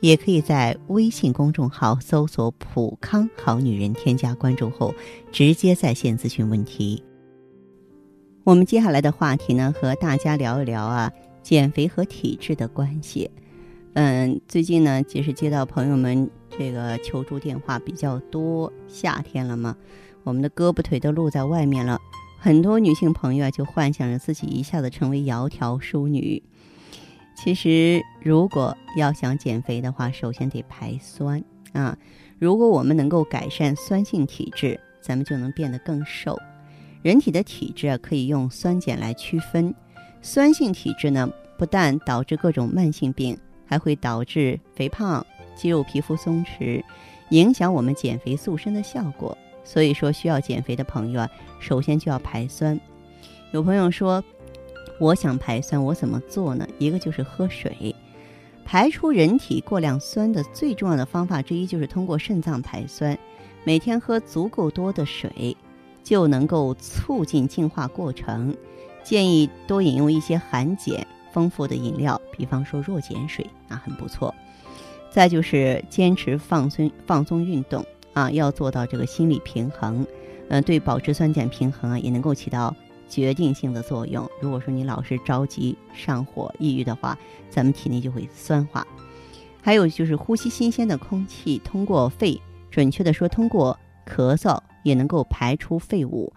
也可以在微信公众号搜索“普康好女人”，添加关注后直接在线咨询问题。我们接下来的话题呢，和大家聊一聊啊，减肥和体质的关系。嗯，最近呢，其实接到朋友们这个求助电话比较多，夏天了嘛，我们的胳膊腿都露在外面了，很多女性朋友啊，就幻想着自己一下子成为窈窕淑女。其实，如果要想减肥的话，首先得排酸啊。如果我们能够改善酸性体质，咱们就能变得更瘦。人体的体质啊，可以用酸碱来区分。酸性体质呢，不但导致各种慢性病，还会导致肥胖、肌肉、皮肤松弛，影响我们减肥塑身的效果。所以说，需要减肥的朋友啊，首先就要排酸。有朋友说。我想排酸，我怎么做呢？一个就是喝水，排出人体过量酸的最重要的方法之一就是通过肾脏排酸。每天喝足够多的水，就能够促进净化过程。建议多饮用一些含碱丰富的饮料，比方说弱碱水啊，很不错。再就是坚持放松放松运动啊，要做到这个心理平衡，嗯，对保持酸碱平衡啊，也能够起到。决定性的作用。如果说你老是着急、上火、抑郁的话，咱们体内就会酸化。还有就是呼吸新鲜的空气，通过肺，准确的说，通过咳嗽也能够排出废物。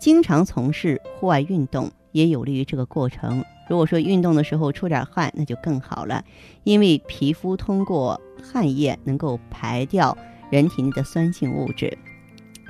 经常从事户外运动也有利于这个过程。如果说运动的时候出点汗，那就更好了，因为皮肤通过汗液能够排掉人体内的酸性物质。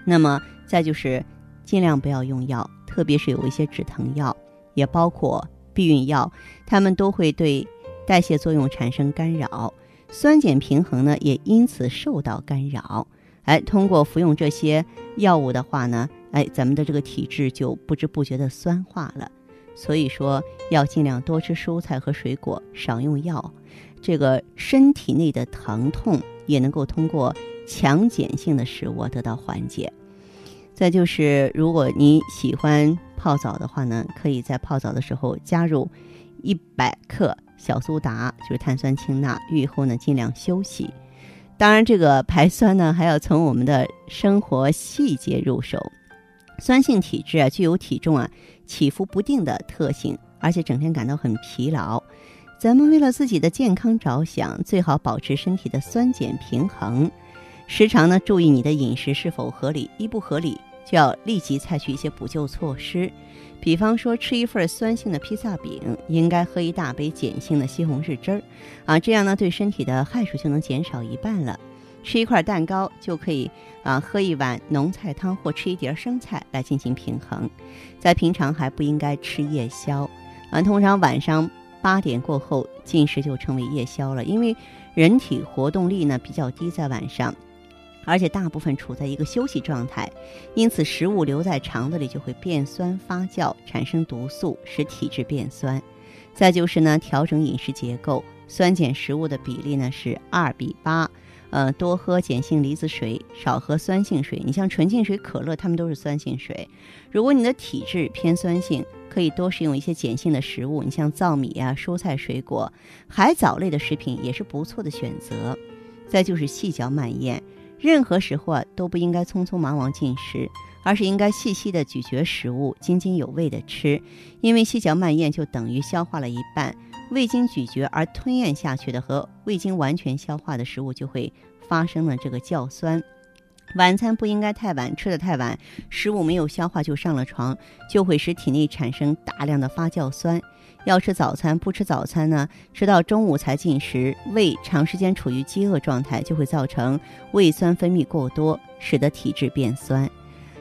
那么再就是尽量不要用药。特别是有一些止疼药，也包括避孕药，它们都会对代谢作用产生干扰，酸碱平衡呢也因此受到干扰。哎，通过服用这些药物的话呢，哎，咱们的这个体质就不知不觉的酸化了。所以说，要尽量多吃蔬菜和水果，少用药。这个身体内的疼痛也能够通过强碱性的食物得到缓解。再就是，如果你喜欢泡澡的话呢，可以在泡澡的时候加入一百克小苏打，就是碳酸氢钠。浴后呢，尽量休息。当然，这个排酸呢，还要从我们的生活细节入手。酸性体质啊，具有体重啊起伏不定的特性，而且整天感到很疲劳。咱们为了自己的健康着想，最好保持身体的酸碱平衡。时常呢，注意你的饮食是否合理，一不合理就要立即采取一些补救措施。比方说，吃一份酸性的披萨饼，应该喝一大杯碱性的西红柿汁儿，啊，这样呢，对身体的害处就能减少一半了。吃一块蛋糕就可以啊，喝一碗浓菜汤或吃一碟生菜来进行平衡。在平常还不应该吃夜宵，啊，通常晚上八点过后进食就成为夜宵了，因为人体活动力呢比较低，在晚上。而且大部分处在一个休息状态，因此食物留在肠子里就会变酸发酵，产生毒素，使体质变酸。再就是呢，调整饮食结构，酸碱食物的比例呢是二比八，呃，多喝碱性离子水，少喝酸性水。你像纯净水、可乐，它们都是酸性水。如果你的体质偏酸性，可以多食用一些碱性的食物，你像糙米啊、蔬菜、水果、海藻类的食品也是不错的选择。再就是细嚼慢咽。任何时候啊都不应该匆匆忙忙进食，而是应该细细的咀嚼食物，津津有味的吃。因为细嚼慢咽就等于消化了一半，未经咀嚼而吞咽下去的和未经完全消化的食物就会发生了这个酵酸。晚餐不应该太晚，吃的太晚，食物没有消化就上了床，就会使体内产生大量的发酵酸。要吃早餐，不吃早餐呢？吃到中午才进食，胃长时间处于饥饿状态，就会造成胃酸分泌过多，使得体质变酸。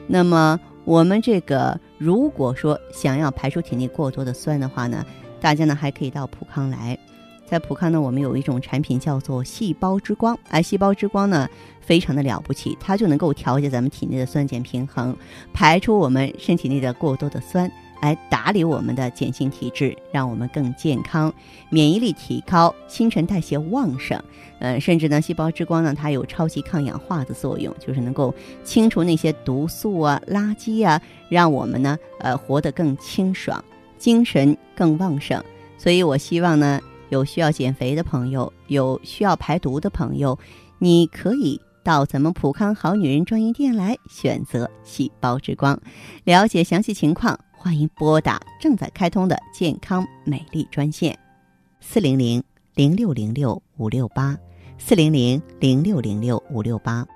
那么我们这个如果说想要排出体内过多的酸的话呢，大家呢还可以到普康来，在普康呢，我们有一种产品叫做细胞之光。而，细胞之光呢，非常的了不起，它就能够调节咱们体内的酸碱平衡，排出我们身体内的过多的酸，来打理我们的碱性体质，让我们更健康，免疫力提高，新陈代谢旺盛。呃，甚至呢，细胞之光呢，它有超级抗氧化的作用，就是能够清除那些毒素啊、垃圾啊，让我们呢，呃，活得更清爽，精神更旺盛。所以我希望呢，有需要减肥的朋友，有需要排毒的朋友，你可以到咱们普康好女人专营店来选择细胞之光。了解详细情况，欢迎拨打正在开通的健康美丽专线四零零零六零六五六八。四零零零六零六五六八。